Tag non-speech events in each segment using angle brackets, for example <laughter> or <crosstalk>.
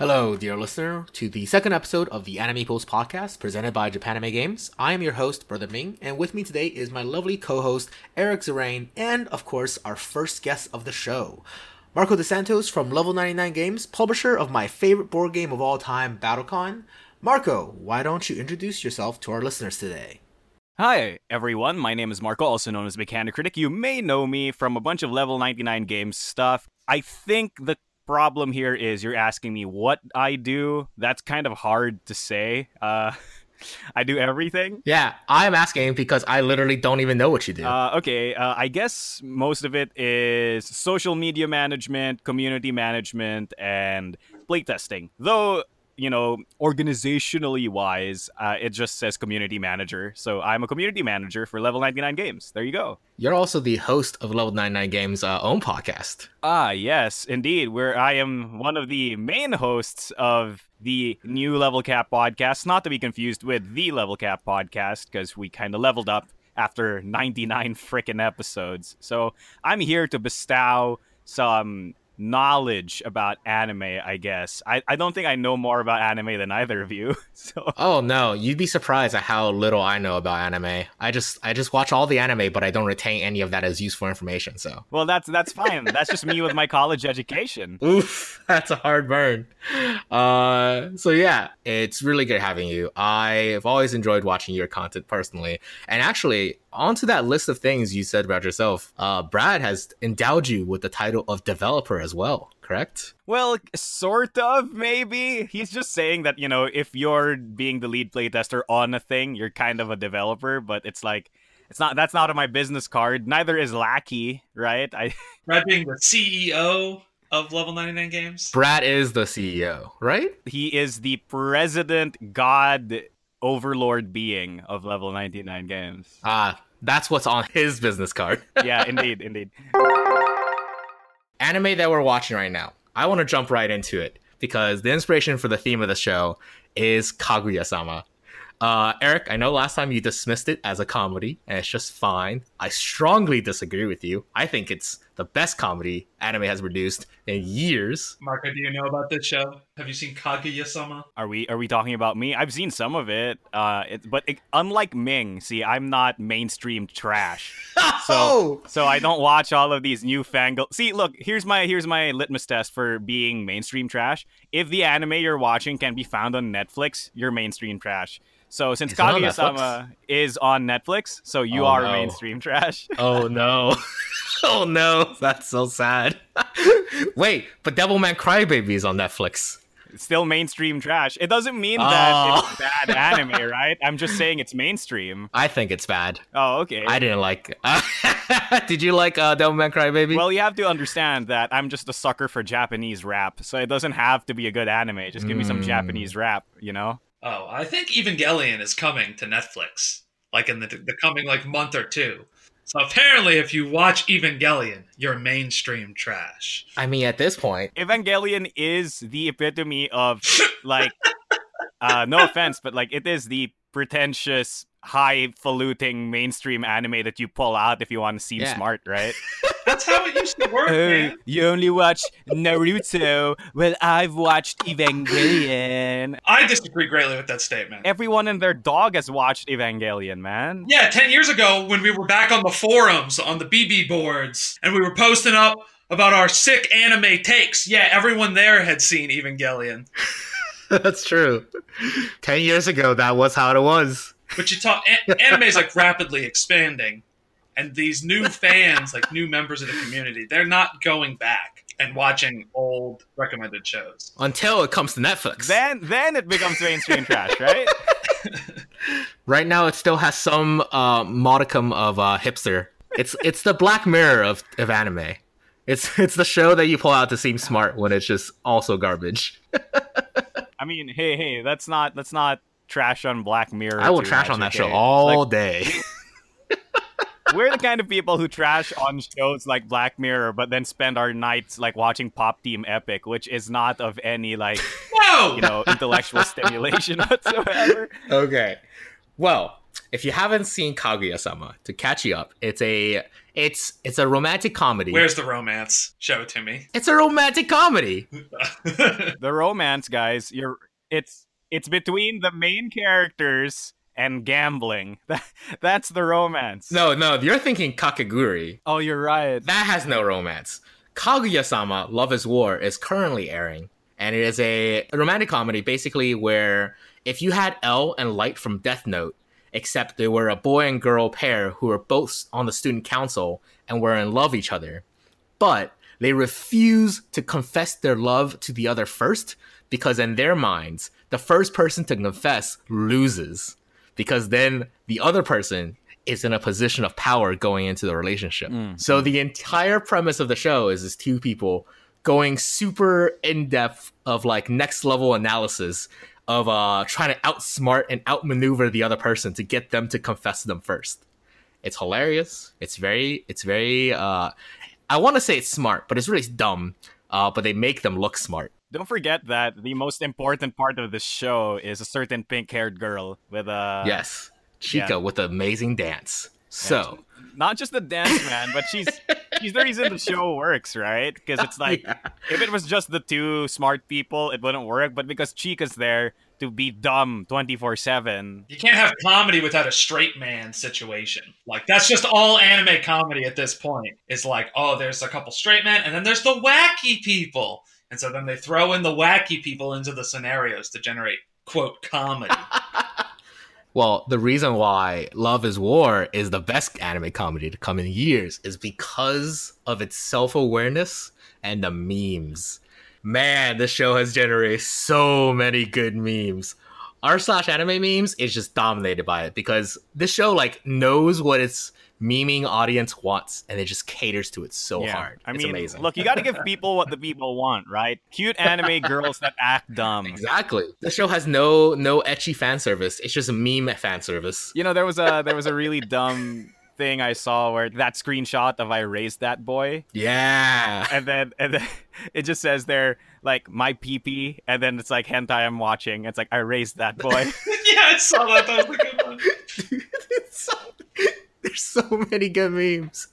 Hello, dear listener, to the second episode of the Anime Post podcast presented by Japanime Games. I am your host, Brother Ming, and with me today is my lovely co host, Eric Zerain, and of course, our first guest of the show, Marco DeSantos from Level 99 Games, publisher of my favorite board game of all time, Battlecon. Marco, why don't you introduce yourself to our listeners today? Hi, everyone. My name is Marco, also known as Mechanic Critic. You may know me from a bunch of Level 99 Games stuff. I think the problem here is you're asking me what I do. That's kind of hard to say. Uh, <laughs> I do everything. Yeah, I'm asking because I literally don't even know what you do. Uh, okay, uh, I guess most of it is social media management, community management, and playtesting. Though you know, organizationally wise, uh, it just says community manager. So I'm a community manager for Level 99 Games. There you go. You're also the host of Level 99 Games' uh, own podcast. Ah, yes, indeed. Where I am one of the main hosts of the new Level Cap podcast, not to be confused with the Level Cap podcast, because we kind of leveled up after 99 freaking episodes. So I'm here to bestow some knowledge about anime, I guess. I, I don't think I know more about anime than either of you. <laughs> So Oh no, you'd be surprised at how little I know about anime. I just I just watch all the anime, but I don't retain any of that as useful information, so Well that's that's fine. that's just me with my college education. <laughs> Oof, that's a hard burn. Uh so yeah, it's really good having you. I've always enjoyed watching your content personally. And actually, onto that list of things you said about yourself, uh, Brad has endowed you with the title of developer as well, correct? Well, sort of, maybe. He's just saying that, you know, if you're being the lead playtester on a thing, you're kind of a developer, but it's like, it's not, that's not on my business card. Neither is Lackey, right? I, <laughs> Brad being the CEO of Level 99 Games. Brad is the CEO, right? He is the president, god, overlord being of Level 99 Games. Ah, that's what's on his business card. <laughs> yeah, indeed, <laughs> indeed. Anime that we're watching right now. I want to jump right into it because the inspiration for the theme of the show is Kaguya sama. Uh, Eric, I know last time you dismissed it as a comedy, and it's just fine. I strongly disagree with you. I think it's the best comedy anime has produced in years. Marco, do you know about this show? Have you seen Kaguya-sama? Are we are we talking about me? I've seen some of it. Uh, it, but it, unlike Ming, see, I'm not mainstream trash. <laughs> So so I don't watch all of these newfangled. See, look, here's my here's my litmus test for being mainstream trash. If the anime you're watching can be found on Netflix, you're mainstream trash. So since Kaguya-sama is on Netflix, so you Oh, are no. mainstream trash. oh no. <laughs> <laughs> oh no, <laughs> that's so sad. <laughs> Wait, but Devilman Crybaby is on Netflix. It's still mainstream trash. It doesn't mean Oh. that it's bad anime, <laughs> right? I'm just saying it's mainstream. I think it's bad. Oh, okay. I didn't like. Did you like uh, Devilman Crybaby? Well, you have to understand that I'm just a sucker for Japanese rap, so it doesn't have to be a good anime. Just give me some Mm. Japanese rap, you know? Oh, I think Evangelion is coming to Netflix, like in the, the coming like month or two. So apparently, if you watch Evangelion, you're mainstream trash. I mean, at this point, Evangelion is the epitome of like <laughs> uh no offense, but like it is the pretentious highfalutin mainstream anime that you pull out if you want to seem Yeah. smart, right? <laughs> That's how it used to work, oh, you only watch Naruto. Well, I've watched Evangelion. I disagree greatly with that statement. Everyone and their dog has watched Evangelion, man. Yeah, 10 years ago when we were back on the forums, on the BB boards, and we were posting up about our sick anime takes, yeah, everyone there had seen Evangelion. <laughs> <laughs> that's true. Ten years ago, that was how it was. But you talk, a- anime is like rapidly expanding, and these new fans, like new members of the community, they're not going back and watching old recommended shows. Until it comes to Netflix. Then then it becomes mainstream trash, right? <laughs> right now, it still has some uh, modicum of uh, hipster. It's it's the Black Mirror of, of anime. It's it's the show that you pull out to seem smart when it's just also garbage. <laughs> I mean, hey, hey, that's not that's not trash on Black Mirror. I will trash much, on that okay? show all Like, day. <laughs> we're the kind of people who trash on shows like Black Mirror, but then spend our nights like watching Pop Team Epic, which is not of any like <laughs> No! you know intellectual stimulation <laughs> whatsoever. okay. Well, if you haven't seen Kaguya-sama, to catch you up, it's a it's it's a romantic comedy. Where's the romance? Show it to me. it's a romantic comedy. <laughs> The romance, guys, you're it's it's between the main characters and gambling. <laughs> That, that's the romance. No, no, you're thinking Kakegurui. Oh, you're right. That has no romance. Kaguya-sama, Love is War, is currently airing, and it is a romantic comedy basically where if you had L and Light from Death Note, except they were a boy and girl pair who were both on the student council and were in love each other, but they refuse to confess their love to the other first because in their minds, the first person to confess loses because then the other person is in a position of power going into the relationship. Mm, so mm. the entire premise of the show is these two people going super in depth of like next level analysis of uh trying to outsmart and outmaneuver the other person to get them to confess to them first. It's hilarious. It's very it's very uh I want to say it's smart, but it's really dumb. Uh but they make them look smart. Don't forget that the most important part of this show is a certain pink-haired girl with a yes. Chika yeah. with amazing dance. So, not just the dance man, but she's she's the reason the show works, right? Because it's <laughs> like Yeah. if it was just the two smart people, it wouldn't work. But because Chika's there to be dumb twenty four seven, You can't have comedy without a straight man situation. Like that's just all anime comedy at this point. It's like, oh, there's a couple straight men, and then there's the wacky people, and so then they throw in the wacky people into the scenarios to generate quote comedy. <laughs> Well, the reason why Love is War is the best anime comedy to come in years is because of its self awareness and the memes. Man, this show has generated so many good memes. R slash anime memes is just dominated by it because this show like knows what its meming audience wants and it just caters to it so hard. I it's mean, amazing. look, you got to give people what the people want, right? Cute anime girls that act <laughs> dumb. exactly. The show has no no ecchi fan service. It's just a meme fan service. You know, there was a there was a really dumb thing I saw where that screenshot of I raised that boy, Yeah. and then and then <laughs> it just says there like my pee and then it's like hentai I'm watching. It's like I raised that boy. <laughs> yeah, I saw that. That was a good one. It's so, <laughs> there's so many good memes.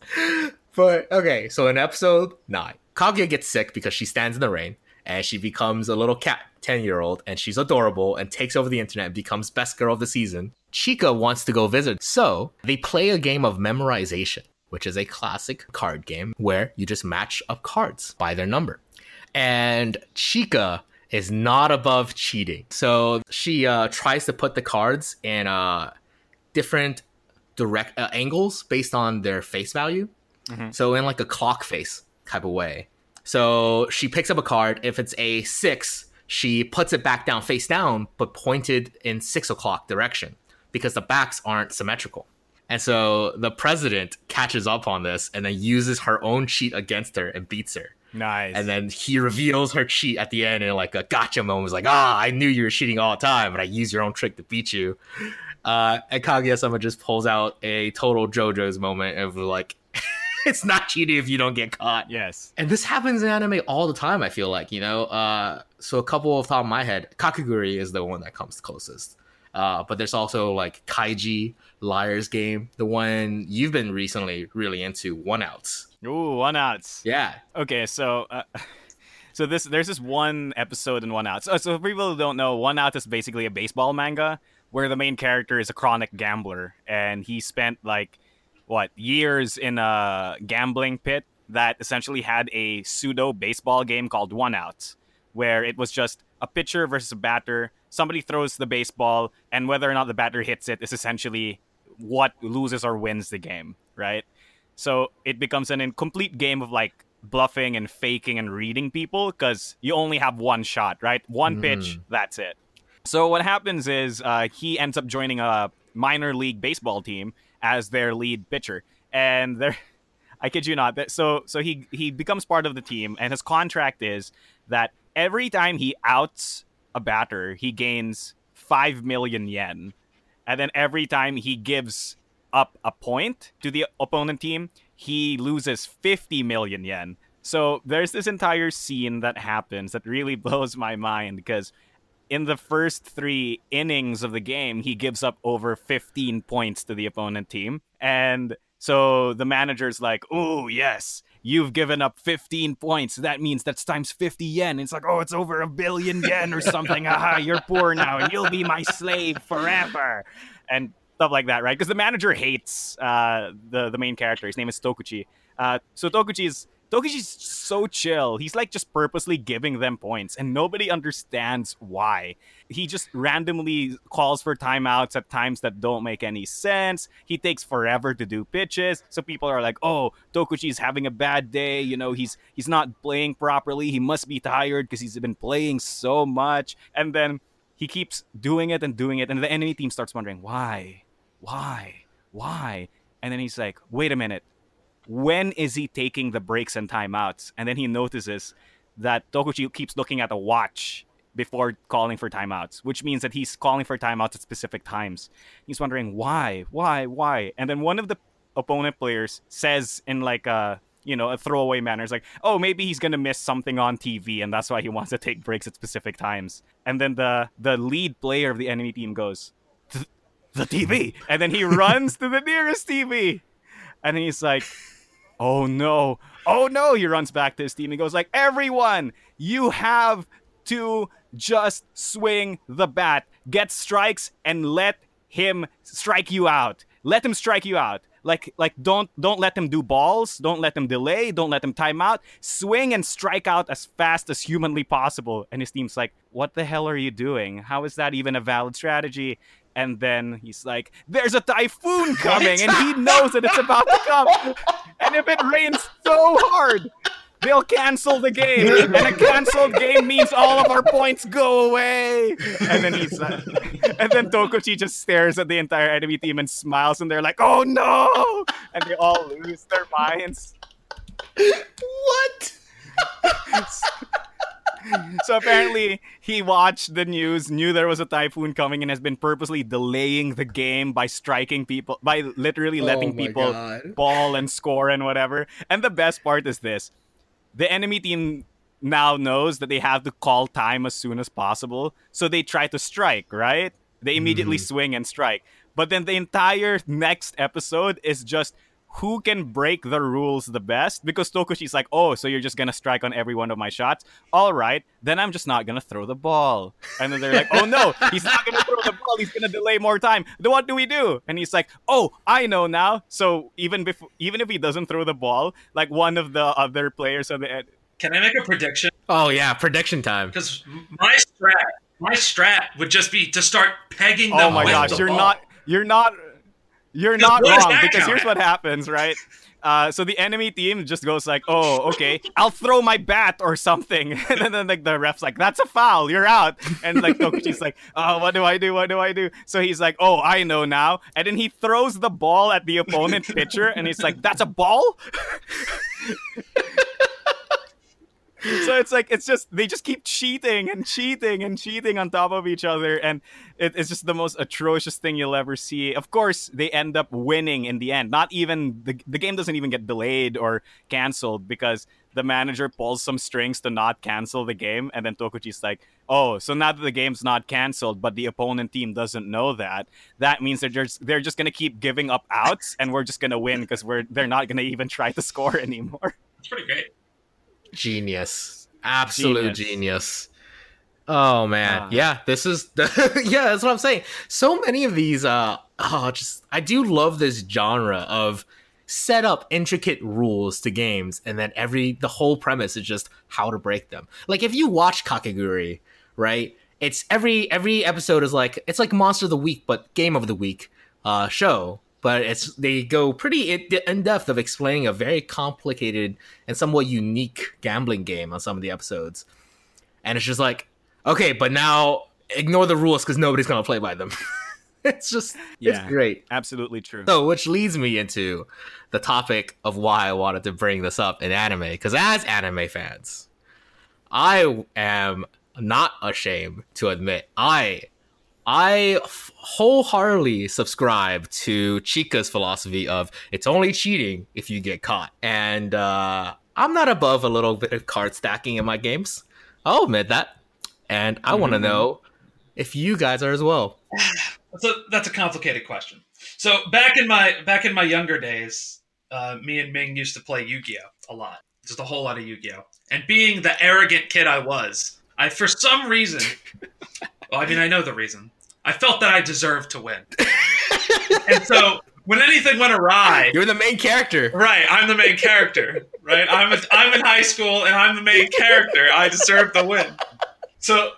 But okay, so in episode nine, Kaguya gets sick because she stands in the rain and she becomes a little cat, 10 year old, and she's adorable and takes over the internet and becomes best girl of the season. Chika wants to go visit. So they play a game of memorization, which is a classic card game where you just match up cards by their number. And Chika is not above cheating. So she uh, tries to put the cards in uh, different direct uh, angles based on their face value. Mhm. So in like a clock face type of way. So she picks up a card. If it's a six, she puts it back down face down, but pointed in six o'clock direction because the backs aren't symmetrical. And so the president catches up on this and then uses her own cheat against her and beats her. nice. And then he reveals her cheat at the end in like a gotcha moment. It's like, ah, I knew you were cheating all the time, but I used your own trick to beat you. Uh, and Kaguya-sama just pulls out a total JoJo's moment of like, <laughs> it's not cheating if you don't get caught. yes. And this happens in anime all the time, I feel like, you know? Uh, so a couple the top of my head, Kakegurui is the one that comes closest. Uh, but there's also like Kaiji, Liar's Game, the one you've been recently really into, One Outs. Ooh, one outs. Yeah. Okay, so uh, <laughs> so this there's this one episode in One Out. So, so for people who don't know, One Out is basically a baseball manga where the main character is a chronic gambler and he spent like what years in a gambling pit that essentially had a pseudo baseball game called One Out, where it was just a pitcher versus a batter. Somebody throws the baseball, and whether or not the batter hits it is essentially what loses or wins the game, right? So it becomes an incomplete game of like bluffing and faking and reading people because you only have one shot, right? One pitch, mm. that's it. So what happens is uh, he ends up joining a minor league baseball team as their lead pitcher, and they're. <laughs> I kid you not. So so he he becomes part of the team, and his contract is that every time he outs a batter, he gains five million yen, and then every time he gives up a point to the opponent team, he loses 50 million yen. So there's this entire scene that happens that really <laughs> blows my mind because in the first three innings of the game, he gives up over 15 points to the opponent team. And so the manager's like, oh, yes, you've given up 15 points. That means that's times 50 yen. It's like, oh, it's over a billion yen or something. <laughs> Aha, you're poor now and you'll be my slave forever. And stuff like that, right? Because the manager hates uh, the, the main character. His name is Tokuchi. Uh, so Tokuchi is Tokuchi's so chill. He's like just purposely giving them points, and nobody understands why. He just randomly calls for timeouts at times that don't make any sense. He takes forever to do pitches, so people are like, "Oh, Tokuchi's having a bad day. You know, he's he's not playing properly. He must be tired because he's been playing so much." And then he keeps doing it and doing it, and the enemy team starts wondering why, why, why, and then he's like, "Wait a minute." When is he taking the breaks and timeouts? And then he notices that Tokuchi keeps looking at a watch before calling for timeouts, which means that he's calling for timeouts at specific times. He's wondering why, why, why. And then one of the opponent players says in like a you know a throwaway manner, it's like, oh, maybe he's gonna miss something on TV, and that's why he wants to take breaks at specific times. And then the the lead player of the enemy team goes, the TV, and then he <laughs> runs to the nearest TV, and he's like oh no, oh no, he runs back to his team. He goes like, everyone, you have to just swing the bat, get strikes, and let him strike you out. Let him strike you out. Like, like don't don't let them do balls. Don't let them delay. Don't let them time out. Swing and strike out as fast as humanly possible. And his team's like, what the hell are you doing? How is that even a valid strategy? and then he's like, "There's a typhoon coming," and he knows that it's about to come. <laughs> and if it rains so hard, they'll cancel the game, and a canceled game means all of our points go away. And then he's like, and then Tokuchi just stares at the entire enemy team and smiles, and they're like, "Oh no!" And they all lose their minds. What? <laughs> <laughs> so apparently he watched the news, knew there was a typhoon coming, and has been purposely delaying the game by striking people, by literally letting oh people God. ball and score and whatever. And the best part is this: the enemy team now knows that they have to call time as soon as possible, so they try to strike. Right? They immediately mm. swing and strike. But then the entire next episode is just who can break the rules the best because Tokuchi's like, oh, so you're just gonna strike on every one of my shots. All right, then I'm just not gonna throw the ball. And then they're like, oh no, he's not gonna throw the ball. He's gonna delay more time. Then what do we do? And he's like, oh, I know now. So even before, even if he doesn't throw the ball, like one of the other players of the. end. Can I make a prediction? Oh yeah, prediction time. Because my strat, my strat would just be to start pegging oh them. Oh my gosh, you're ball. not, you're not you're not wrong because here's what happens, right? Uh, so the enemy team just goes like, "Oh, okay, I'll throw my bat or something," <laughs> and then like the ref's like, "That's a foul, you're out." And like Tokuchi's like, "Oh, what do I do? What do I do?" So he's like, "Oh, I know now," and then he throws the ball at the opponent pitcher, and he's like, "That's a ball." <laughs> so it's like it's just they just keep cheating and cheating and cheating on top of each other. And it, it's just the most atrocious thing you'll ever see. Of course they end up winning in the end. Not even the, the game doesn't even get delayed or canceled because the manager pulls some strings to not cancel the game. And then tokuchi's like oh so now that the game's not canceled but the opponent team doesn't know that that means they're just they're just gonna keep giving up outs and we're just gonna win because we're they're not gonna even try to <laughs> score anymore. It's pretty great Genius. Absolute genius. genius. Oh man. Uh, yeah, this is <laughs> yeah, that's what I'm saying. So many of these uh oh just I do love this genre of set up intricate rules to games and then every the whole premise is just how to break them. Like if you watch Kakegurui, right? It's every every episode is like it's like Monster of the Week but Game of the Week uh show but it's they go pretty in depth of explaining a very complicated and somewhat unique gambling game on some of the episodes, and it's just like, okay, but now ignore the rules because nobody's gonna play by them. <laughs> it's just yeah, it's great, absolutely true. So, which leads me into the topic of why I wanted to bring this up in anime, because as anime fans, I am not ashamed to admit I I wholeheartedly subscribe to Chika's philosophy of it's only cheating if you get caught. And uh, I'm not above a little bit of card stacking in my games. I'll admit that. And I mm-hmm. want to know if you guys are as well. So that's a complicated question. So back in my back in my younger days, uh, me and Ming used to play Yu-Gi-Oh a lot, just a whole lot of Yu-Gi-Oh. And being the arrogant kid I was, I for some reason, <laughs> well, I mean I know the reason, I felt that I deserved to win. and so when anything went awry, You're the main character. right, I'm the main character. Right, I'm a, I'm in high school and I'm the main character. I deserve the win. So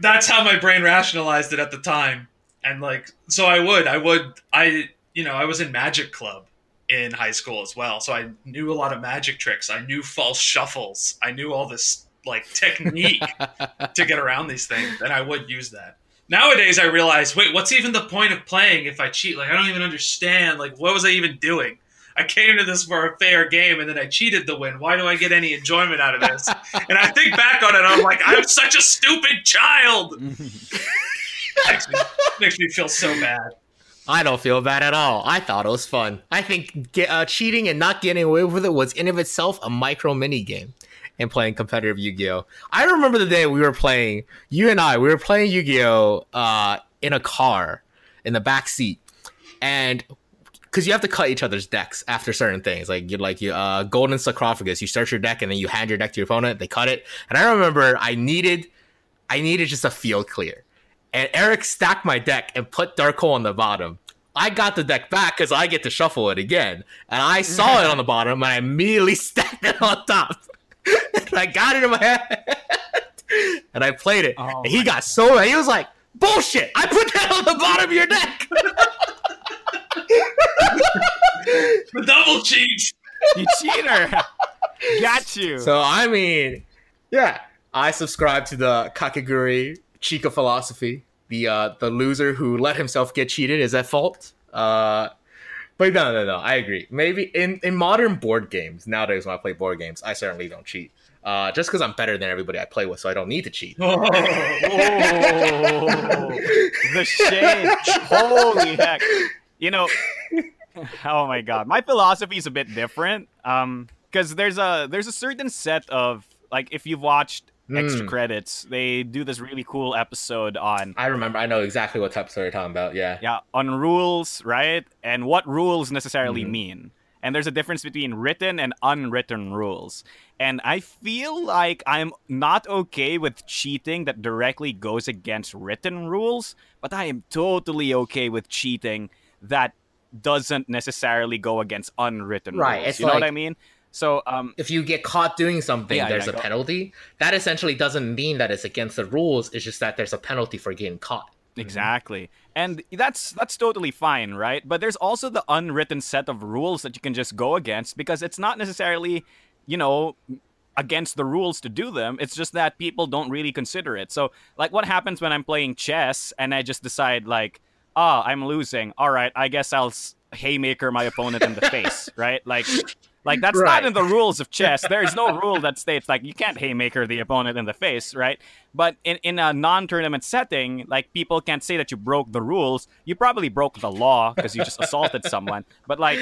that's how my brain rationalized it at the time. And like, so I would, I would, I, you know, I was in Magic Club in high school as well. So I knew a lot of magic tricks. I knew false shuffles. I knew all this like technique <laughs> to get around these things, and I would use that. Nowadays, I realize, wait, what's even the point of playing if I cheat? Like, I don't even understand. Like, what was I even doing? I came to this for a fair game, and then I cheated the win. Why do I get any enjoyment out of this? <laughs> and I think back on it, I'm like, I'm such a stupid child. <laughs> makes, me, makes me feel so bad. I don't feel bad at all. I thought it was fun. I think get, uh, cheating and not getting away with it was in of itself a micro mini game and playing competitive Yu-Gi-Oh. I remember the day we were playing. You and I, we were playing Yu-Gi-Oh uh, in a car in the back seat, and because you have to cut each other's decks after certain things, like you like you uh, golden sarcophagus. You start your deck and then you hand your deck to your opponent. They cut it, and I remember I needed, I needed just a field clear and Eric stacked my deck and put Dark Hole on the bottom. I got the deck back because I get to shuffle it again, and I saw it on the <laughs> bottom, and I immediately <laughs> stacked it on top. <laughs> and I got it in my hand, and I played it. Oh and he my got so mad. He was like, "Bullshit! I put that on the bottom of your deck." The double cheat. You cheater! <laughs> Got you. so I mean, yeah, I subscribe to the Kakegurui Chika philosophy. The uh, the loser who let himself get cheated is at fault. Uh, but no, no, no. I agree. Maybe in, in modern board games nowadays, when I play board games, I certainly don't cheat. Uh, just because I'm better than everybody I play with, so I don't need to cheat. Oh, the shade. Holy heck. You know, oh my god. My philosophy is a bit different. Um, because there's a there's a certain set of like if you've watched extra Mm. credits, they do this really cool episode on I remember. I know exactly what story you're talking about. Yeah. yeah, on rules, right? And what rules necessarily Mhm. mean. And there's a difference between written and unwritten rules. And I feel like I'm not okay with cheating that directly goes against written rules, but I am totally okay with cheating that doesn't necessarily go against unwritten Right, rules. it's you know what I mean? So um If you get caught doing something, Yeah, there's yeah, a penalty. That essentially doesn't mean that it's against the rules. It's just that there's a penalty for getting caught. Exactly. And that's that's totally fine, right? But there's also the unwritten set of rules that you can just go against because it's not necessarily, you know, against the rules to do them. It's just that people don't really consider it. So, like what happens when I'm playing chess and I just decide like, "Ah, I'm losing. All right, I guess I'll s- haymaker my opponent in the face," <laughs> right? Like like that's Right. not in the rules of chess. <laughs> There is no rule that states like you can't haymaker the opponent in the face, right? But in, in a non-tournament setting, like people can't say that you broke the rules. You probably broke the law because you just assaulted someone. But like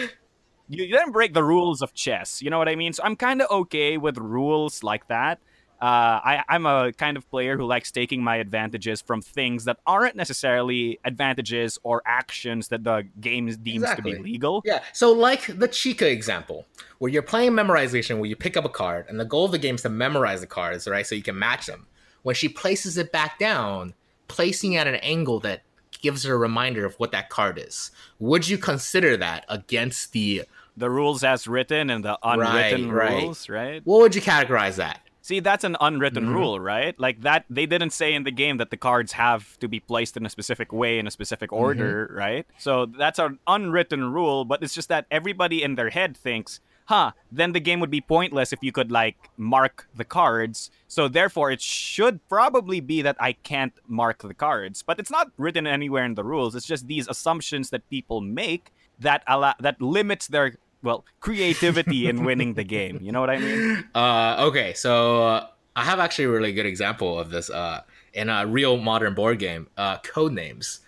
you didn't break the rules of chess. You know what I mean? So I'm kind of okay with rules like that. Uh, I, I'm a kind of player who likes taking my advantages from things that aren't necessarily advantages or actions that the game deems to be legal. Yeah. So like the Chika example, where you're playing memorization, where you pick up a card, and the goal of the game is to memorize the cards, right? So you can match them. When she places it back down, placing at an angle that gives her a reminder of what that card is. Would you consider that against the The rules as written and the unwritten Right, right. rules, right? what would you categorize that? See, that's an unwritten Mhm. rule, right? Like that they didn't say in the game that the cards have to be placed in a specific way in a specific order, right? So that's an unwritten rule, but it's just that everybody in their head thinks, "Huh, then the game would be pointless if you could like mark the cards." So therefore it should probably be that I can't mark the cards. But it's not written anywhere in the rules. It's just these assumptions that people make that allow that limits their well, creativity in winning the game. You know what I mean? <laughs> Uh, okay, so uh, I have actually a really good example of this uh, in a real modern board game, uh, Codenames.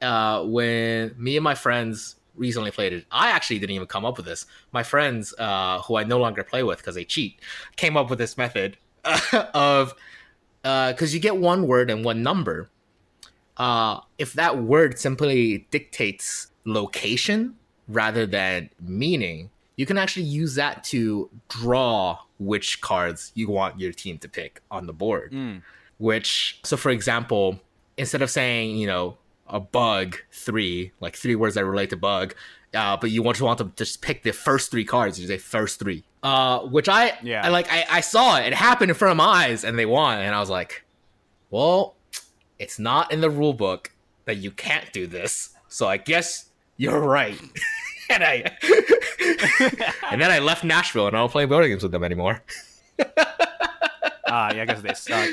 Uh, when me and my friends recently played it, I actually didn't even come up with this. My friends, uh, who I no longer play with because they cheat, came up with this method <laughs> of because you get one word and one number. uh, if that word simply dictates location rather than meaning, you can actually use that to draw which cards you want your team to pick on the board. Mm. Which, so for example, instead of saying, you know, a bug three, like three words that relate to bug, uh, but you want to want to just pick the first three cards, you say first three. Uh, which I, Yeah. I like, I, I saw it. It happened in front of my eyes, and they won, and I was like, well, it's not in the rule book that you can't do this. So I guess you're right. <laughs> and I <laughs> and then I left Nashville and I don't play board games with them anymore. <laughs> Ah, yeah, because they suck.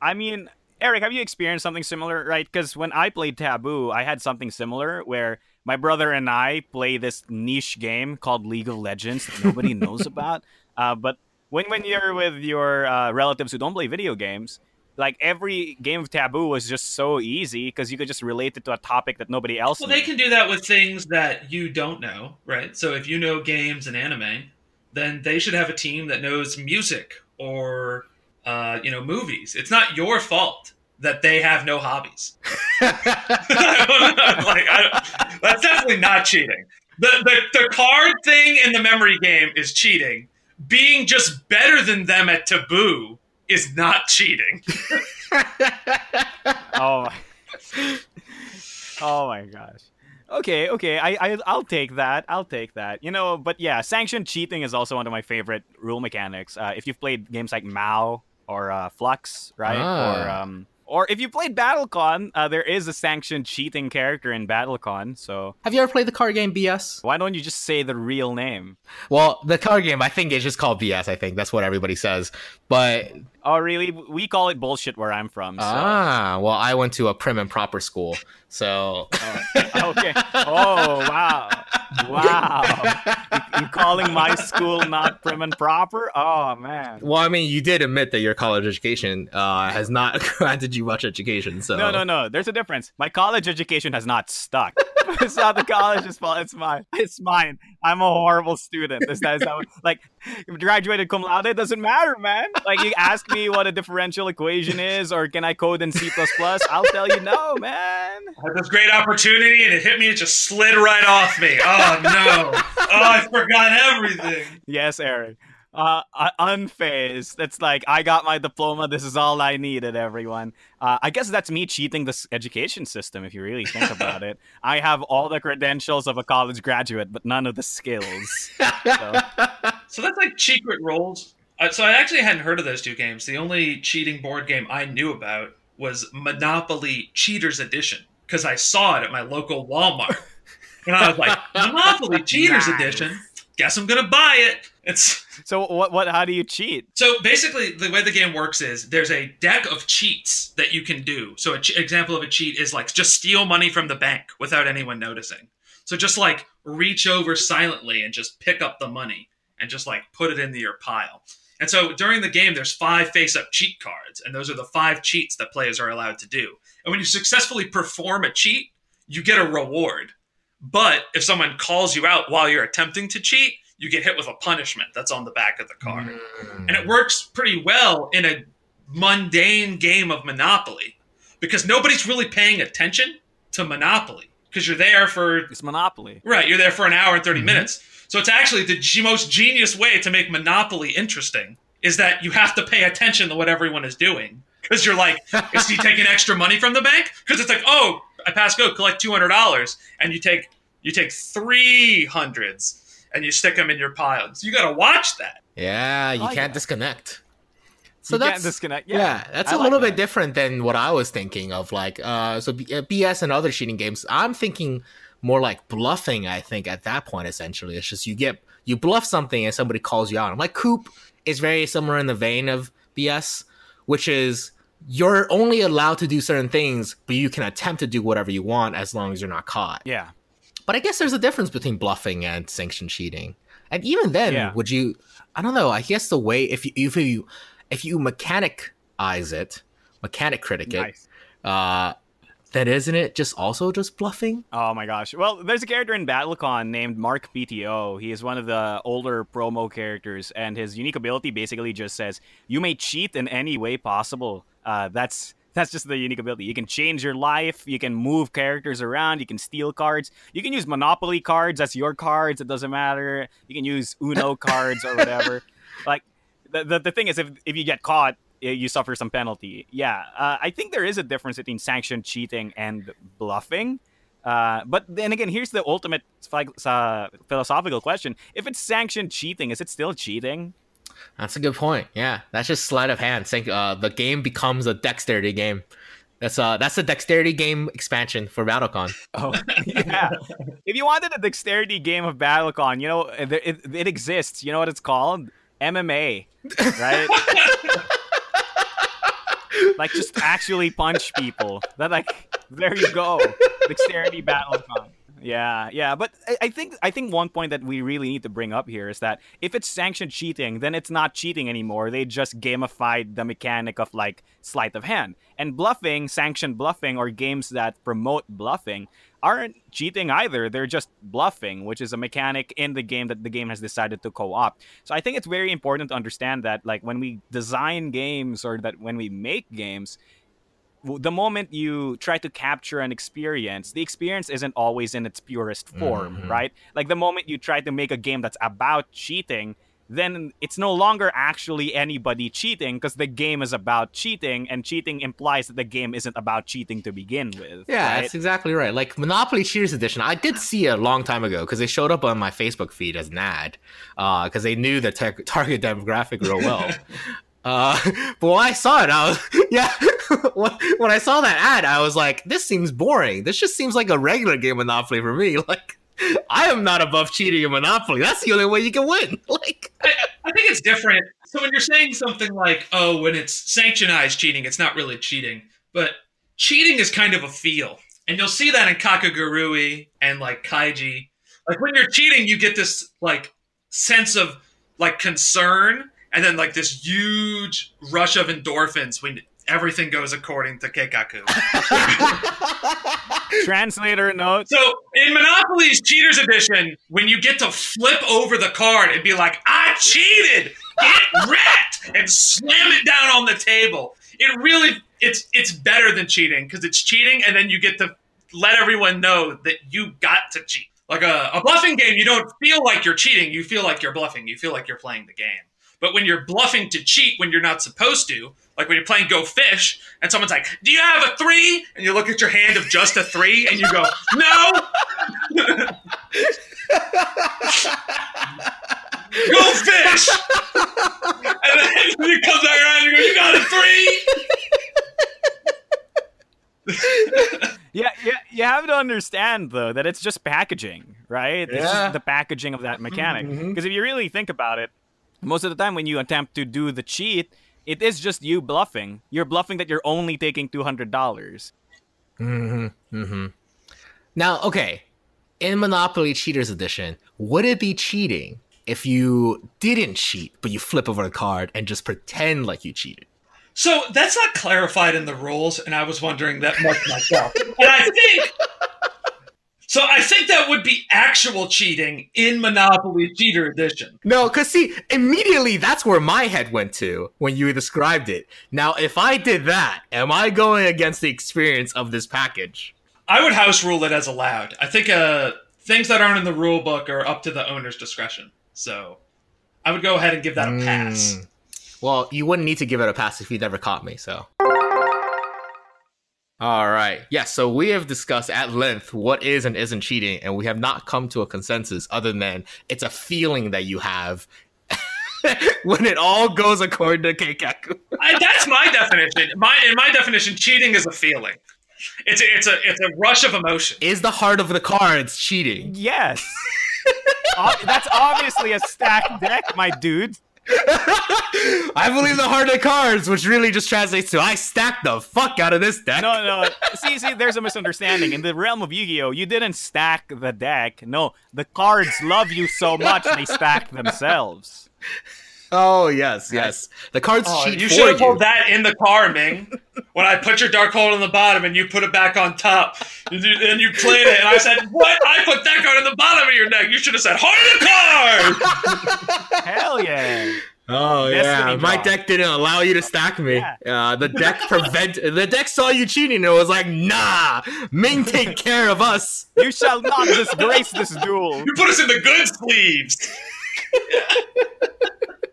I mean, Eric, have you experienced something similar, right? Because when I played Taboo, I had something similar where my brother and I play this niche game called League of Legends that nobody knows about. Uh, but when when you're with your uh, relatives who don't play video games, like every game of Taboo was just so easy because you could just relate it to a topic that nobody else. Well, knew. they can do that with things that you don't know, right? So if you know games and anime, then they should have a team that knows music or uh, you know movies. It's not your fault that they have no hobbies. <laughs> like, I, that's definitely not cheating. The, the the card thing in the memory game is cheating. Being just better than them at taboo is not cheating. <laughs> oh my, <laughs> oh my gosh okay okay I, I i'll take that i'll take that you know but yeah sanctioned cheating is also one of my favorite rule mechanics uh, if you've played games like mao or uh, Fluxx right Ah. or um or if you played battlecon uh, there is a sanctioned cheating character in battlecon so Have you ever played the card game BS? why don't you just say the real name Well, the card game I think is just called BS. I think that's what everybody says. But oh really we call it bullshit where i'm from so ah, well, I went to a prim and proper school, so <laughs> okay oh wow wow you, you calling my school not prim and proper oh man well, I mean, you did admit that your college education uh, has not <laughs> granted you much education. So No, no, no. There's a difference. My college education has not stuck. <laughs> it's not the college's fault. It's mine. It's mine. I'm a horrible student. Is that, is that what- like graduated cum laude? It doesn't matter, man. Like you ask me what a differential equation is, or can I code in C++? I'll tell you no, man. I had this great opportunity and it hit me. It just slid right off me. Oh no! Oh, I forgot everything. Yes, Eric. Uh, uh, unfazed. It's like I got my diploma. This is all I needed. Everyone. Uh, I guess that's me cheating this education system. If you really think about it, <laughs> I have all the credentials of a college graduate, but none of the skills. <laughs> So, So that's like secret rolls. Uh, so I actually hadn't heard of those two games. The only cheating board game I knew about was Monopoly Cheaters Edition because I saw it at my local Walmart, <laughs> and I was like, Monopoly Cheaters Nice. Edition. Guess I'm gonna buy it. It's so what? What? How do you cheat? So basically, the way the game works is there's a deck of cheats that you can do. So an ch- example of a cheat is like just steal money from the bank without anyone noticing. So just like reach over silently and just pick up the money and just like put it into your pile. And so during the game, there's five face-up cheat cards, and those are the five cheats that players are allowed to do. And when you successfully perform a cheat, you get a reward. But if someone calls you out while you're attempting to cheat, you get hit with a punishment that's on the back of the card and it works pretty well in a mundane game of Monopoly because nobody's really paying attention to Monopoly because you're there for It's Monopoly. right, you're there for an hour and 30 Mhm. minutes. So it's actually the g- most genius way to make Monopoly interesting is that you have to pay attention to what everyone is doing because you're like, <laughs> is he taking extra money from the bank? Because it's like, oh, I pass go, collect two hundred dollars, and you take you take three hundreds and you stick them in your pile. So you got to watch that. yeah, you Oh, can't yeah. disconnect. So you that's can't disconnect. Yeah, Yeah, that's I a like little that. bit different than what I was thinking of. Like, uh, so B- uh, BS and other cheating games. I'm thinking more like bluffing. I think at that point, essentially, it's just you get you bluff something and somebody calls you out. I'm like, Coup is very similar in the vein of BS, which is you're only allowed to do certain things, but you can attempt to do whatever you want as long as you're not caught. Yeah. But I guess there's a difference between bluffing and sanctioned cheating. And even then, Yeah. would you? I don't know. I guess the way if you if you if you mechanicize it, mechanic critic it, Nice. uh, then isn't it just also just bluffing? Oh my gosh. Well, there's a character in BattleCon named Mark PTO. He is one of the older promo characters, and his unique ability basically just says, You may cheat in any way possible. Uh, that's That's just the unique ability. You can change your life. You can move characters around. You can steal cards. You can use Monopoly cards. That's your cards. It doesn't matter. You can use Uno cards or whatever. <laughs> Like the, the, the thing is, if if you get caught, you suffer some penalty. Yeah, uh, I think there is a difference between sanctioned cheating and bluffing. Uh, but then again, here's the ultimate uh, philosophical question: If it's sanctioned cheating, is it still cheating? That's a good point. Yeah, that's just sleight of hand. Uh, the game becomes a dexterity game. That's uh that's a dexterity game expansion for BattleCon. <laughs> Oh yeah. if you wanted a dexterity game of BattleCon, you know it, it, it exists. You know what it's called? MMA, right? <laughs> like just actually punch people. That like there you go. Dexterity BattleCon. Yeah, yeah, but I, I, think I think one point that we really need to bring up here is that if it's sanctioned cheating, then it's not cheating anymore. They just gamified the mechanic of like sleight of hand and bluffing, sanctioned bluffing, or games that promote bluffing aren't cheating either. They're just bluffing, which is a mechanic in the game that the game has decided to co-opt. So I think it's very important to understand that like when we design games or that when we make games, the moment you try to capture an experience, the experience isn't always in its purest form, mm-hmm. right? Like the moment you try to make a game that's about cheating, then it's no longer actually anybody cheating because the game is about cheating, and cheating implies that the game isn't about cheating to begin with. Yeah, right? that's exactly right. Like Monopoly Cheaters Edition, I did see a long time ago because they showed up on my Facebook feed as an ad because uh, they knew the tar- <laughs> target demographic real well. <laughs> Uh, but when I saw it, I was <laughs> yeah. when I saw that ad, I was like, "This seems boring. This just seems like a regular game Monopoly for me." Like, I am not above cheating in Monopoly. That's the only way you can win. <laughs> Like, I, I think it's different. So when you're saying something like, "Oh, when it's sanctionized cheating, it's not really cheating," but cheating is kind of a feel, and you'll see that in Kakegurui and like Kaiji. Like when you're cheating, you get this like sense of like concern and then like this huge rush of endorphins when everything goes according to Keikaku. <laughs> Translator note. So in Monopoly's Cheaters Edition, when you get to flip over the card and be like, I cheated! Get <laughs> wrecked! And slam it down on the table. It really it's it's better than cheating because it's cheating and then you get to let everyone know that you got to cheat. Like a, a bluffing game, you don't feel like you're cheating, you feel like you're bluffing, you feel like you're playing the game. But when you're bluffing to cheat when you're not supposed to, like when you're playing Go Fish, and someone's like, "Do you have a three? And you look at your hand of just a three, and you go, "No." go fish, and then <laughs> you come back around and you go, "You got a three? yeah, yeah, you have to understand though that it's just packaging, right? It's yeah. just the packaging of that mechanic. Because mm-hmm. if you really think about it, most of the time when you attempt to do the cheat, it is just you bluffing. You're bluffing that you're only taking two hundred dollars. Mm-hmm. Mm-hmm. Now, okay, in Monopoly Cheaters Edition, would it be cheating if you didn't cheat, but you flip over a card and just pretend like you cheated? So that's not clarified in the rules, and I was wondering that much myself. and I think so I think that would be actual cheating in Monopoly Cheater Edition. No, because see, immediately that's where my head went to when you described it. Now, if I did that, am I going against the experience of this package? I would house rule it as allowed. I think uh, things that aren't in the rule book are up to the owner's discretion. So I would go ahead and give that a pass. Mm. Well, you wouldn't need to give it a pass if you never caught me, so. All right. Yes. Yeah, so we have discussed at length what is and isn't cheating, and we have not come to a consensus other than it's a feeling that you have <laughs> when it all goes according to Keikaku. I, that's my definition. My in my definition, cheating is a feeling. It's a, it's a it's a rush of emotion. Is the heart of the cards cheating? Yes. that's obviously a stacked deck, my dude. <laughs> I believe the heart of cards, which really just translates to I stacked the fuck out of this deck. No, no. See, see, there's a misunderstanding. In the realm of Yu-Gi-Oh, you didn't stack the deck. No, the cards love you so much they stack themselves. Oh yes, yes. The cards oh, cheat You should have pulled that in the car, Ming. when I put your Dark Hole on the bottom and you put it back on top, and you, and you played it, and I said, "What? I put that card in the bottom of your deck. You should have said heart of the card." <laughs> Hell yeah! Oh Destiny yeah, my draw. deck didn't allow you to stack me. Yeah. Uh, the deck prevent the deck saw you cheating and it was like, nah, Ming take <laughs> care of us. You shall not disgrace this duel. You put us in the good sleeves. <laughs>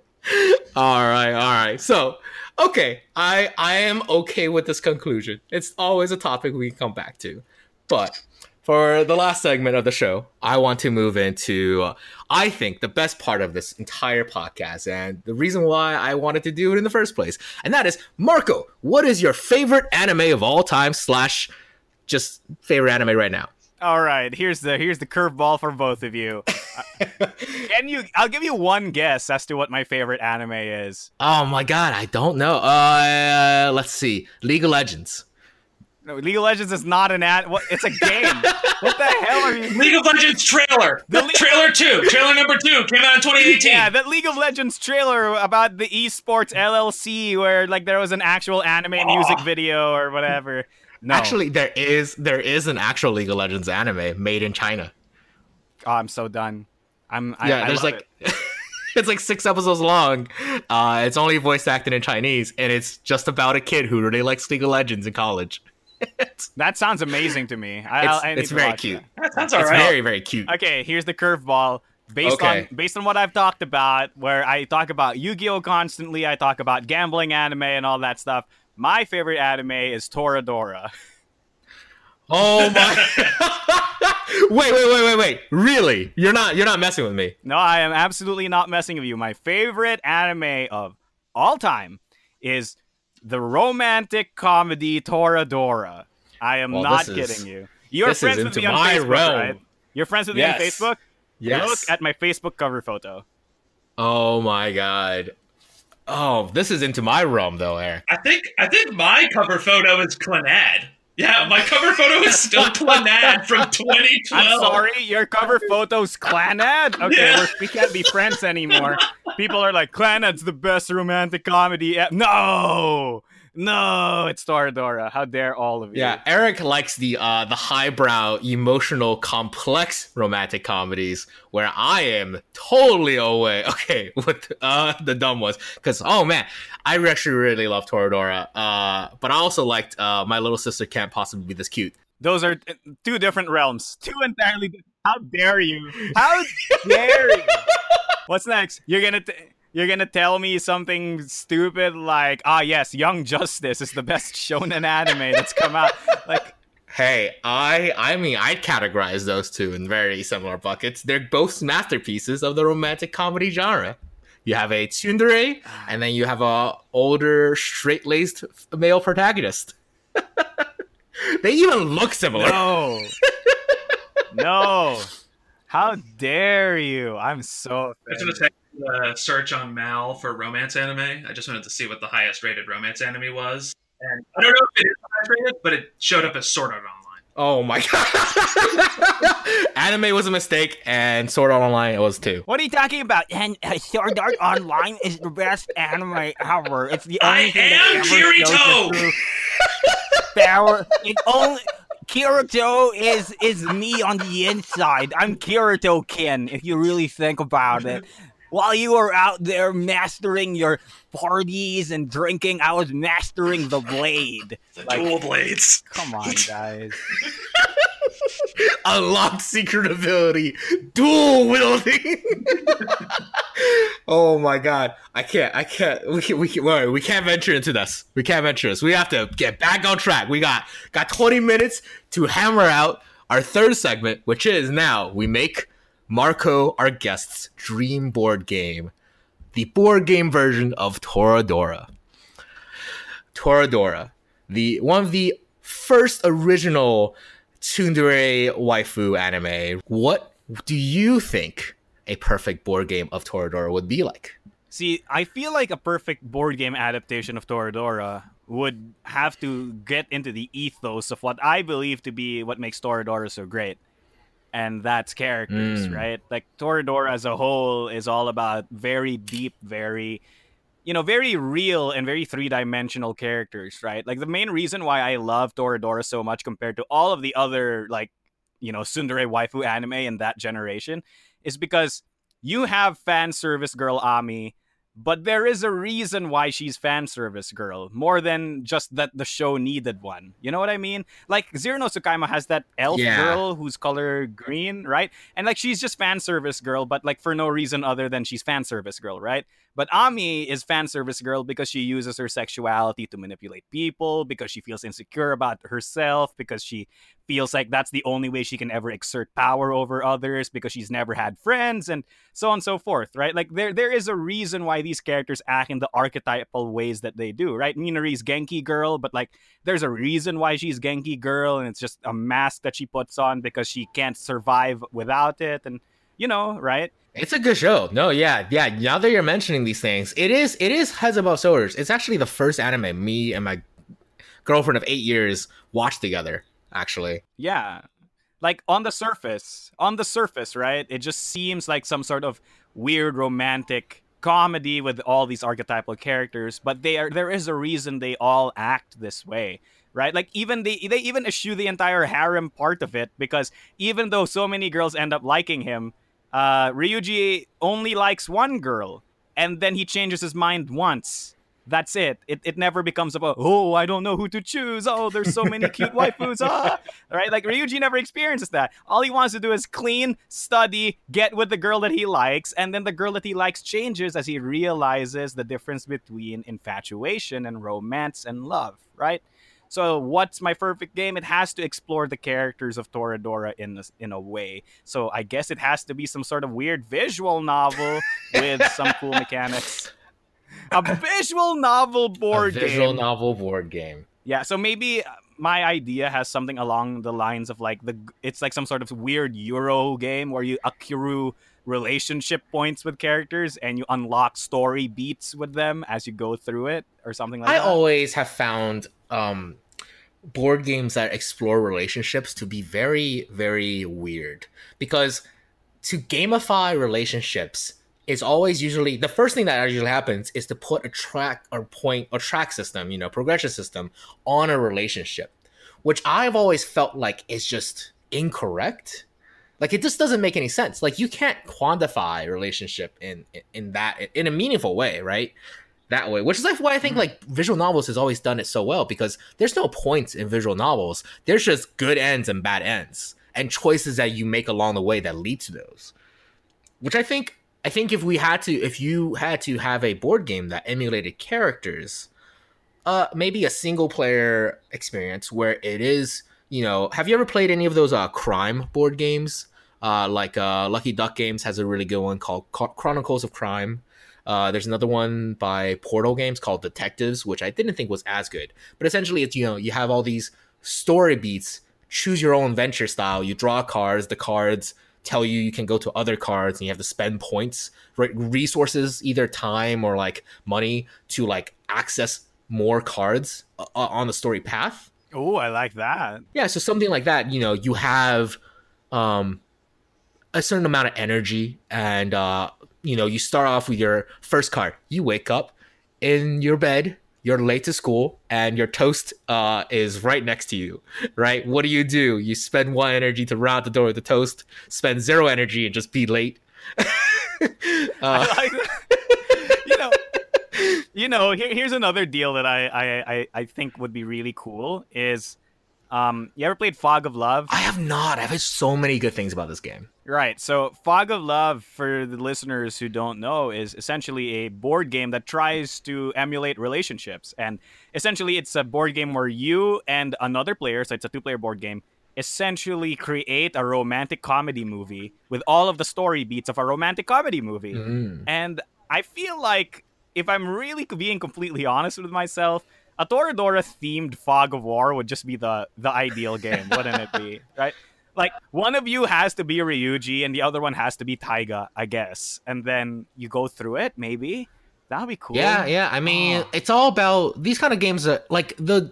All right, all right. So, okay, I I am okay with this conclusion. It's always a topic we can come back to, but for the last segment of the show, I want to move into uh, I think the best part of this entire podcast and the reason why I wanted to do it in the first place, and that is Marco. What is your favorite anime of all time slash just favorite anime right now? All right, here's the here's the curveball for both of you. <laughs> Can you? I'll give you one guess as to what my favorite anime is. Oh my god, I don't know. Uh, let's see, League of Legends. No, League of Legends is not an ad. What? It's a game. <laughs> what the hell are you? League of Legends trailer. The Le- trailer two. Trailer number two came out in 2018. Yeah, that League of Legends trailer about the esports LLC, where like there was an actual anime music video or whatever. No, Actually, there is there is an actual League of Legends anime made in China. oh, I'm so done. I'm. I, yeah, I there's love like it. <laughs> it's like six episodes long. Uh, it's only voice acted in Chinese, and it's just about a kid who really likes League of Legends in college. <laughs> that sounds amazing to me. I, it's, I, I it's to very cute. that sounds It's alright. very very cute. Okay, here's the curveball. Based Okay. on based on what I've talked about, where I talk about Yu-Gi-Oh constantly, I talk about gambling anime and all that stuff. My favorite anime is Toradora. <laughs> Oh my! <laughs> wait wait wait wait wait! Really? You're not you're not messing with me? No, I am absolutely not messing with you. My favorite anime of all time is the romantic comedy Toradora. I am Well, not this is- kidding you. You're friends with me on my Facebook, realm. right? You're friends with Yes. me on Facebook? Yes. Look at my Facebook cover photo. oh my god. Oh, this is into my realm though, Eric. I think I think my cover photo is Clannad. Yeah, my cover photo is still Clannad from 2012. <laughs> I'm sorry, your cover photo's Clannad? Okay, Yeah. we're, we can't be friends anymore. People are like, Clannad's the best romantic comedy. e-" No! No, it's Toradora. How dare all of you? Yeah, Eric likes the uh the highbrow, emotional, complex romantic comedies where I am totally away. <laughs> Okay, with uh the dumb ones cuz oh man, I actually really love Toradora. Uh but I also liked uh My Little Sister Can't Possibly Be This Cute. Those are uh, two different realms. Two entirely. di- How dare you? How dare you? <laughs> What's next? You're gonna. T- you're gonna tell me something stupid like, ah, yes, Young Justice is the best shonen anime that's come out. <laughs> Like, Hey, I I mean I'd categorize those two in very similar buckets. They're both masterpieces of the romantic comedy genre. You have a tsundere, and then you have a older, straight-laced male protagonist. <laughs> they even look similar. no, <laughs> no. How dare you? I'm so. I just want to take a search on Mal for romance anime. I just wanted to see what the highest rated romance anime was. And I don't know if it is highest rated, but it showed up as Sword Art Online. Oh my <laughs> god! Anime was a mistake, and Sword Art Online was too. What are you talking about? And uh, Sword Art Online is the best anime ever. It's the I only thing that ever shows Kirito! the power. It only Kirito is is me on the inside. I'm Kirito Ken. If you really think about it. While you were out there mastering your parties and drinking, I was mastering the blade. The Like- dual blades. Come on, guys. <laughs> Unlock secret ability, dual wielding. <laughs> oh my god, I can't, I can't. We can, we can, wait, we can't venture into this. We can't venture this. We have to get back on track. We got got 20 minutes to hammer out our third segment, which is now we make Marco our guest's dream board game, the board game version of Toradora. Toradora, the one of the first original tsundere waifu anime. What do you think a perfect board game of Toradora would be like? See, I feel like a perfect board game adaptation of Toradora would have to get into the ethos of what I believe to be what makes Toradora so great. And that's characters, Mm. right? Like Toradora as a whole is all about very deep, very you know, very real and very three-dimensional characters, right? Like the main reason why I love Toradora so much compared to all of the other like, you know, tsundere waifu anime in that generation is because you have fan service girl Ami, but there is a reason why she's fan service girl more than just that the show needed one. You know what I mean? Like Zero no Tsukaima has that elf Yeah. girl who's color green, right? And like she's just fan service girl, but like for no reason other than she's fan service girl, right? But Ami is fan service girl because she uses her sexuality to manipulate people, because she feels insecure about herself, because she feels like that's the only way she can ever exert power over others, because she's never had friends, and so on and so forth, right? Like there there is a reason why these characters act in the archetypal ways that they do, right? Minori's Genki girl, but like there's a reason why she's Genki girl, and it's just a mask that she puts on because she can't survive without it, and you know, right? It's a good show. No, yeah, yeah. Now that you're mentioning these things, it is it is heads above shoulders. It's actually the first anime me and my girlfriend of eight years watched together. Actually, Yeah. Like on the surface, on the surface, right? It just seems like some sort of weird romantic comedy with all these archetypal characters, but they are there is a reason they all act this way. Right? Like even they they even eschew the entire harem part of it because even though so many girls end up liking him, uh Ryuji only likes one girl and then he changes his mind once. That's it. It it never becomes about oh I don't know who to choose. Oh there's so many <laughs> cute waifus. Ah, right? Like Ryuji never experiences that. All he wants to do is clean, study, get with the girl that he likes, and then the girl that he likes changes as he realizes the difference between infatuation and romance and love. Right? So what's my perfect game? It has to explore the characters of Toradora in a, in a way. So I guess it has to be some sort of weird visual novel with some cool mechanics. A <laughs> visual novel board a visual game. novel board game. Yeah, so maybe uh, my idea has something along the lines of like the it's like some sort of weird Euro game where you accrue relationship points with characters and you unlock story beats with them as you go through it or something like I that. I always have found um, board games that explore relationships to be very, very weird because to gamify relationships is always usually the first thing that usually happens is to put a track or point or track system, you know, progression system on a relationship, which I've always felt like is just incorrect. Like it just doesn't make any sense. Like you can't quantify relationship in in that in a meaningful way, right? That way, which is like why I think like visual novels has always done it so well because there's no points in visual novels. There's just good ends and bad ends and choices that you make along the way that lead to those. Which I think I think if we had to if you had to have a board game that emulated characters, uh maybe a single player experience where it is, you know, have you ever played any of those uh crime board games? Uh like uh Lucky Duck Games has a really good one called Chronicles of Crime. Uh, there's another one by Portal Games called Detectives, which I didn't think was as good. But essentially, it's you know you have all these story beats, choose your own venture style. You draw cards. The cards tell you you can go to other cards, and you have to spend points, right? Resources, either time or like money, to like access more cards uh, on the story path. Oh, I like that. Yeah, so something like that. You know, you have um, a certain amount of energy, and uh, you know, you start off with your first card. You wake up in your bed. You're late to school, and your toast uh, is right next to you. Right? What do you do? You spend one energy to round the door with the toast. Spend zero energy and just be late. <laughs> uh, <laughs> you know, you know. Here, here's another deal that I, I, I, I think would be really cool. Is um, you ever played Fog of Love? I have not. I've heard so many good things about this game. Right. So, Fog of Love, for the listeners who don't know, is essentially a board game that tries to emulate relationships. And essentially, it's a board game where you and another player, so it's a two player board game, essentially create a romantic comedy movie with all of the story beats of a romantic comedy movie. Mm. And I feel like, if I'm really being completely honest with myself, a Toradora themed Fog of War would just be the the ideal game, wouldn't it be? <laughs> Right? Like one of you has to be Ryuji and the other one has to be Taiga, I guess. And then you go through it, maybe. That'd be cool. Yeah, yeah. I mean, Oh. it's all about these kind of games. Are, like the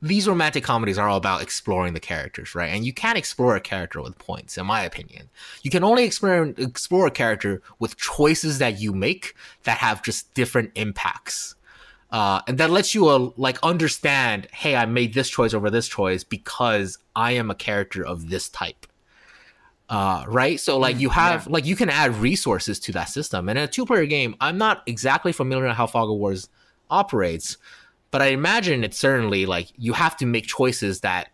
these romantic comedies are all about exploring the characters, right? And you can't explore a character with points, in my opinion. You can only explore explore a character with choices that you make that have just different impacts. Uh, and that lets you uh, like understand, hey, I made this choice over this choice because I am a character of this type. Uh, right? So like Mm, you have yeah. like you can add resources to that system. And in a two player game, I'm not exactly familiar with how Fog of Wars operates, but I imagine it's certainly like you have to make choices that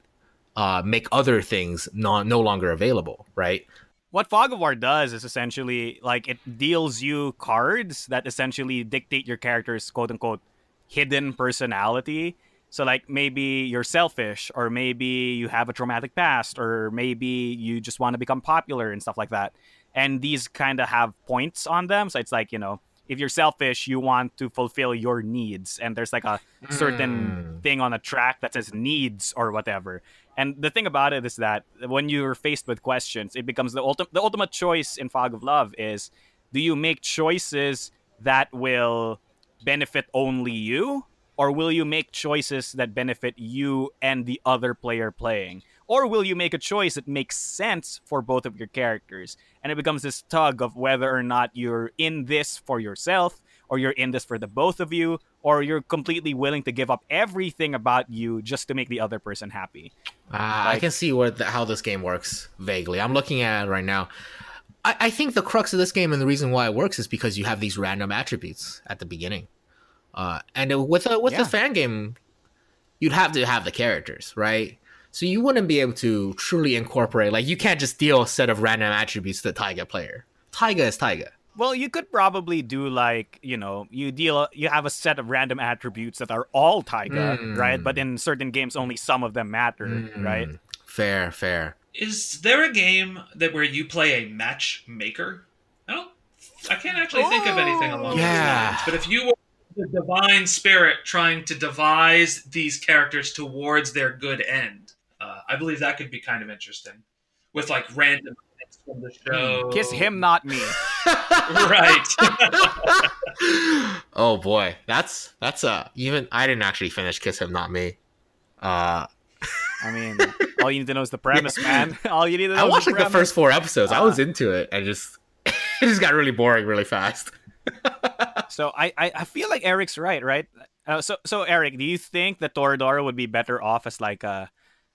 uh, make other things non no longer available, right? what Fog of War does is essentially like it deals you cards that essentially dictate your character's quote unquote hidden personality. So like maybe you're selfish, or maybe you have a traumatic past, or maybe you just want to become popular and stuff like that. And these kind of have points on them. So it's like, you know, if you're selfish, you want to fulfill your needs. And there's like a certain Mm. thing on a track that says needs or whatever. And the thing about it is that when you're faced with questions, it becomes the ultimate the ultimate choice in Fog of Love is do you make choices that will benefit only you or will you make choices that benefit you and the other player playing? Or will you make a choice that makes sense for both of your characters? And it becomes this tug of whether or not you're in this for yourself or you're in this for the both of you or you're completely willing to give up everything about you just to make the other person happy. Ah, I can see what the, how this game works vaguely. I'm looking at it right now. I, I think the crux of this game and the reason why it works is because you have these random attributes at the beginning. Uh, and with a with Yeah. a fan game, you'd have to have the characters, right? So you wouldn't be able to truly incorporate like you can't just deal a set of random attributes to the Taiga player. Taiga is Taiga. Well, you could probably do like, you know, you deal you have a set of random attributes that are all Taiga, Mm. right? But in certain games only some of them matter, right? Mm, Fair, fair. Is there a game that where you play a matchmaker? I don't. I can't actually think of anything along Yeah. those lines. But if you were the divine spirit trying to devise these characters towards their good end, uh, I believe that could be kind of interesting. With like random from the show. Hmm. Kiss him, not me. <laughs> <laughs> right. oh boy, that's that's uh even I didn't actually finish Kiss Him Not Me. Uh I mean, all you need to know is the premise, man. <laughs> All you need to know I is watched the like the first four episodes. I was Ah. into it and just <laughs> it just got really boring really fast. <laughs> So I, I, I feel like Eric's right, right? Uh, so so Eric, do you think that Toradora would be better off as like a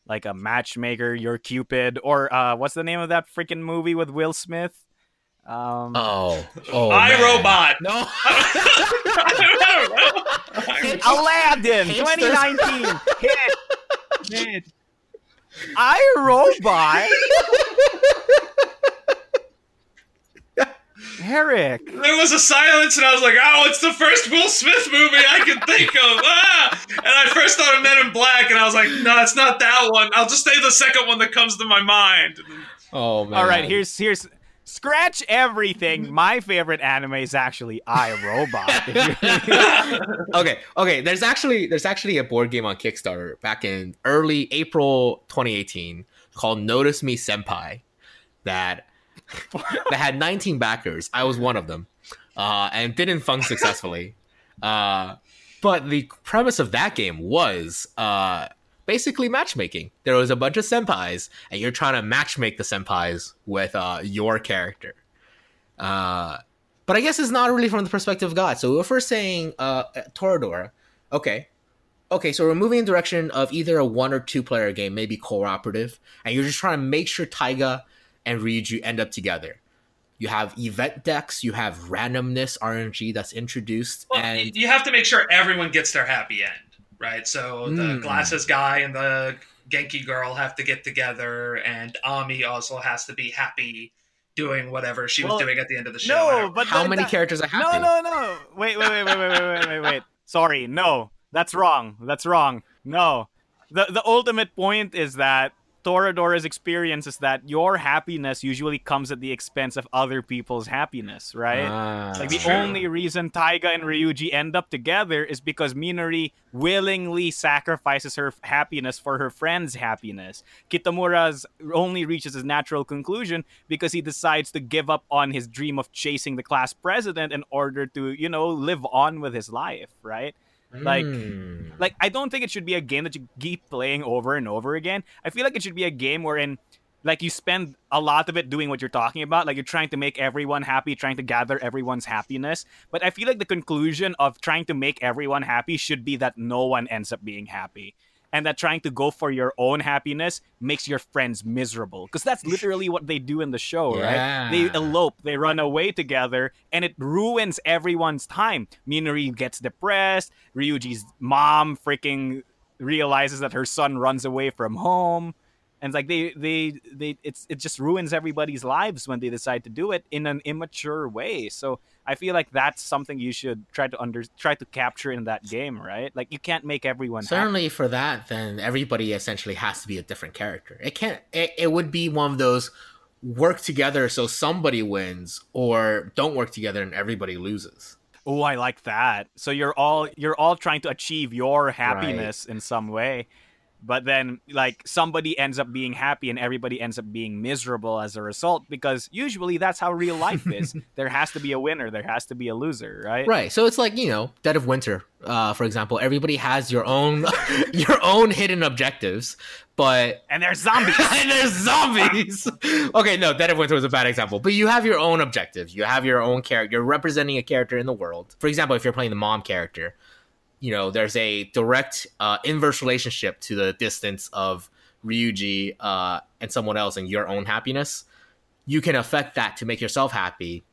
like a matchmaker, your Cupid, or uh, what's the name of that freaking movie with Will Smith? Um, Oh, oh, I man. Robot. No, I don't know. Aladdin, Hipsters. 2019 hit. hit. I Robot. Eric. There was a silence, and I was like, "Oh, it's the first Will Smith movie I can think of." <laughs> Ah! And I first thought of Men in Black, and I was like, "No, it's not that one. I'll just say the second one that comes to my mind." oh man. All right, here's here's scratch everything. My favorite anime is actually I Robot. <laughs> <laughs> Okay, okay. There's actually there's actually a board game on Kickstarter back in early April 2018 called Notice Me Senpai that <laughs> that had 19 backers. I was one of them, uh, and didn't fund successfully. Uh, but the premise of that game was uh, basically matchmaking. There was a bunch of senpais, and you're trying to matchmake the senpais with uh, your character. Uh, but I guess it's not really from the perspective of God. So if we're saying uh, Toradora, okay, okay, so we're moving in the direction of either a one or two player game, maybe cooperative, and you're just trying to make sure Taiga and Ryuji end up together. You have event decks, you have randomness RNG that's introduced, Well, and you have to make sure everyone gets their happy end, right? So mm. the hmm. glasses guy and the Genki girl have to get together, and Ami also has to be happy doing whatever she well, was doing at the end of the show. No, but how that, many that, characters are happy? No, no, no. Wait, wait, wait, wait, wait, wait, wait, wait. Sorry, no, that's wrong. That's wrong. No, the the ultimate point is that Toradora's experience is that your happiness usually comes at the expense of other people's happiness, right? Ah. Like the True. only reason Taiga and Ryuji end up together is because Minori willingly sacrifices her happiness for her friend's happiness. Kitamura's only reaches his natural conclusion because he decides to give up on his dream of chasing the class president in order to, you know, live on with his life, right? Like- Hmm. like I don't think it should be a game that you keep playing over and over again. I feel like it should be a game wherein like you spend a lot of it doing what you're talking about, like you're trying to make everyone happy, trying to gather everyone's happiness. But I feel like the conclusion of trying to make everyone happy should be that no one ends up being happy. And that trying to go for your own happiness makes your friends miserable. Because that's literally what they do in the show Yeah. right? They elope they run away together and it ruins everyone's time. Minori gets depressed ryuji's mom freaking realizes that her son runs away from home and it's like they they they it's it just ruins everybody's lives when they decide to do it in an immature way so i feel like that's something you should try to under try to capture in that game right like you can't make everyone happy. Certainly for that, then everybody essentially has to be a different character. It can't. It, it would be one of those work together so somebody wins, or don't work together and everybody loses. oh i like that so you're all you're all trying to achieve your happiness in some way but then like somebody ends up being happy and everybody ends up being miserable as a result because usually that's how real life is <laughs> there has to be a winner there has to be a loser right Right. So it's like you know, Dead of Winter, uh, for example. Everybody has your own <laughs> your own hidden objectives, but and there's zombies <laughs> and there's zombies. okay, no, Dead of Winter was a bad example, but you have your own objectives. You have your own character. You're representing a character in the world. For example, if you're playing the mom character, you know, there's a direct uh, inverse relationship to the distance of Ryuji uh, and someone else and your own happiness. You can affect that to make yourself happy.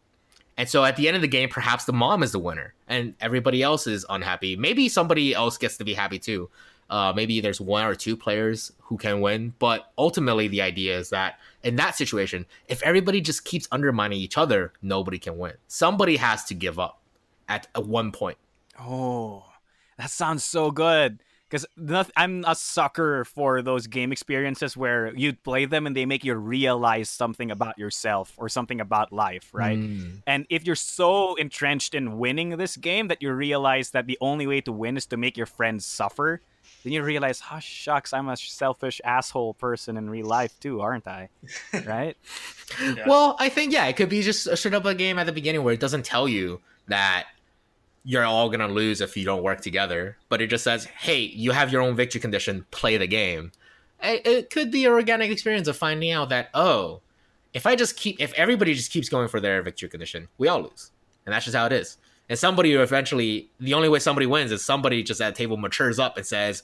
And so at the end of the game, perhaps the mom is the winner and everybody else is unhappy. Maybe somebody else gets to be happy too. Uh, maybe there's one or two players who can win, but ultimately the idea is that in that situation, if everybody just keeps undermining each other, nobody can win. Somebody has to give up at one point. Oh, that sounds so good. Because I'm a sucker for those game experiences where you play them and they make you realize something about yourself or something about life, right? Mm. And if you're so entrenched in winning this game that you realize that the only way to win is to make your friends suffer, then you realize, oh, shucks, I'm a selfish asshole person in real life too, aren't I? <laughs> right? Yeah. Well, I think yeah, it could be just a straight up a game at the beginning where it doesn't tell you that you're all gonna lose if you don't work together, but it just says, "Hey, you have your own victory condition. Play the game." It, could be an organic experience of finding out that oh, if I just keep, if everybody just keeps going for their victory condition, we all lose, and that's just how it is. And somebody eventually, the only way somebody wins is somebody just at table matures up and says,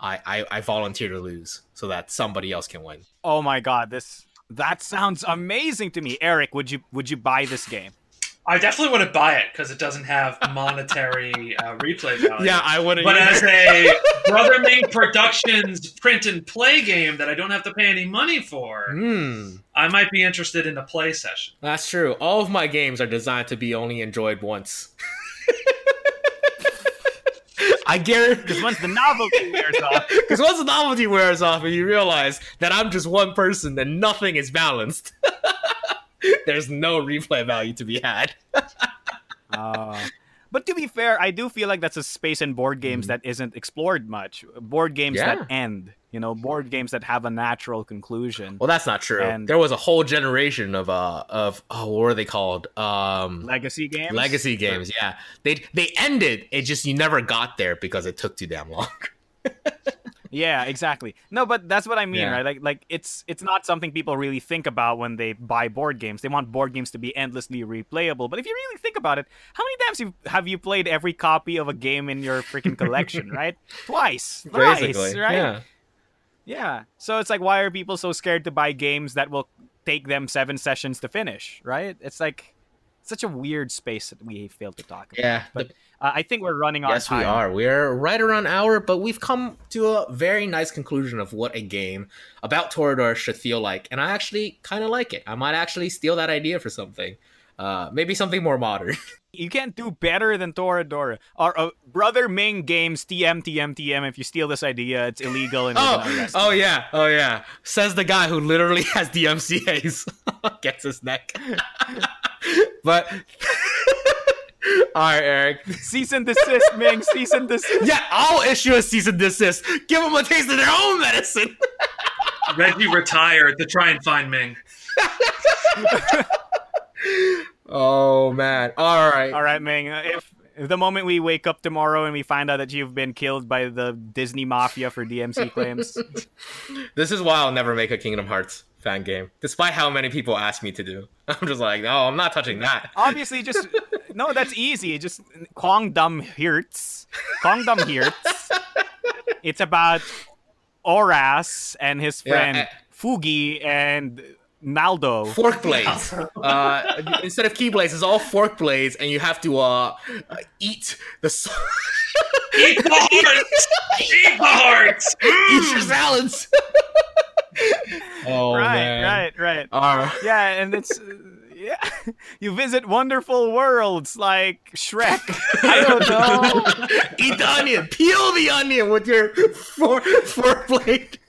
I, I, I volunteer to lose so that somebody else can win. Oh my god, this that sounds amazing to me. Eric, would you would you buy this game? I definitely want to buy it because it doesn't have <laughs> monetary uh, replay value. Yeah, I wouldn't. But as a <laughs> Brother Ming Productions print and play game that I don't have to pay any money for, Hmm, I might be interested in a play session. that's true. All of my games are designed to be only enjoyed once. <laughs> I guarantee. Because once the novelty wears off, Because once the novelty wears off and you realize that I'm just one person and nothing is balanced, <laughs> there's no replay value to be had. <laughs> Uh, but to be fair, I do feel like that's a space in board games that isn't explored much. Board games Yeah. that end, you know, board games that have a natural conclusion. Well, that's not true. And- there was a whole generation of uh of oh what were they called um Legacy games. legacy games. Yeah, they they ended. It just you never got there because it took too damn long. <laughs> Yeah, exactly. No, but that's what I mean, Yeah. right? Like, like it's it's not something people really think about when they buy board games. They want board games to be endlessly replayable. But if you really think about it, how many times you, have you played every copy of a game in your freaking collection? <laughs> right? Twice, thrice, Basically, right? yeah. Yeah. So it's like, why are people so scared to buy games that will take them seven sessions to finish? Right? It's like such a weird space that we fail to talk about. Yeah, But uh, I think we're running on Yes, time. we are. We're right around an hour, but we've come to a very nice conclusion of what a game about Torador should feel like, and I actually kind of like it. I might actually steal that idea for something, uh, maybe something more modern. <laughs> You can't do better than Toradora. Or uh, Brother Ming Games TM TM TM. If you steal this idea, it's illegal and <laughs> oh, oh yeah, oh yeah. Says the guy who literally <laughs> has DMCA's gets his neck. but all right, Eric. Cease and desist, Ming. Cease and desist. Yeah, I'll issue a cease and desist. Give them a taste of their own medicine. Reggie retired to try and find Ming. Oh man. All right. All right, Ming. If, if the moment we wake up tomorrow and we find out that you've been killed by the Disney mafia for DMC claims, <laughs> This is why I'll never make a Kingdom Hearts fan game, despite how many people ask me to do. <laughs> I'm just like, no, I'm not touching that. <laughs> obviously, just no. That's easy. Just Kwangdam Hertz. Kwangdam Hertz. <laughs> It's about Oras and his Yeah, friend uh, Fugi and Naldo. Fork blades. uh, instead of key blades, it's all fork blades, and you have to uh, uh, eat the s- Eat the hearts! Eat the hearts! eat your salads. Oh right, man. right, right. Uh, Yeah, and it's uh, yeah. <laughs> You visit wonderful worlds like Shrek. <laughs> I don't know. eat the onion. Peel the onion with your fork, fork blade. <laughs>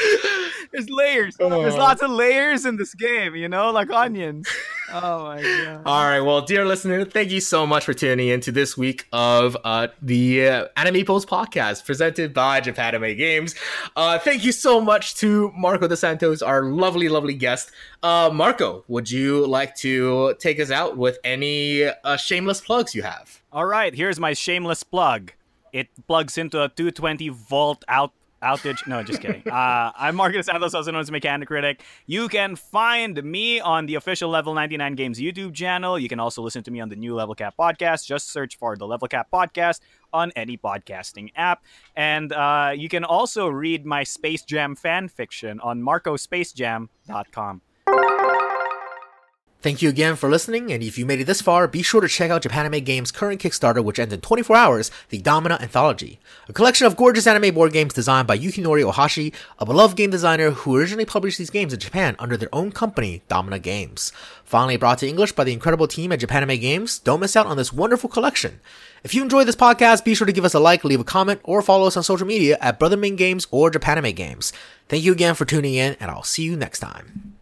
<laughs> There's layers. There's Oh. lots of layers in this game, you know, like onions. Oh my god. All right, well, dear listener, thank you so much for tuning in to this week of uh, the uh, Anime Post podcast presented by Japanime Games. Uh, thank you so much to Marco De Santos, our lovely, lovely guest. Uh, Marco, would you like to take us out with any uh, shameless plugs you have? All right, here's my shameless plug. It plugs into a 220 volt out outage. No, just kidding. Uh, I'm Marcus Santos, also known as Mechanic Critic. You can find me on the official Level 99 Games YouTube channel. You can also listen to me on the new Level Cap podcast. Just search for the Level Cap podcast on any podcasting app. And uh, you can also read my Space Jam fan fiction on marcospacejam.com. Thank you again for listening, and if you made it this far, be sure to check out Japanime Games' current Kickstarter, which ends in 24 hours, the Domina Anthology, a collection of gorgeous anime board games designed by Yukinori Ohashi, a beloved game designer who originally published these games in Japan under their own company, Domina Games. Finally brought to English by the incredible team at Japanime Games, don't miss out on this wonderful collection. If you enjoyed this podcast, be sure to give us a like, leave a comment, or follow us on social media at Brother Ming Games or Japanime Games. Thank you again for tuning in, and I'll see you next time.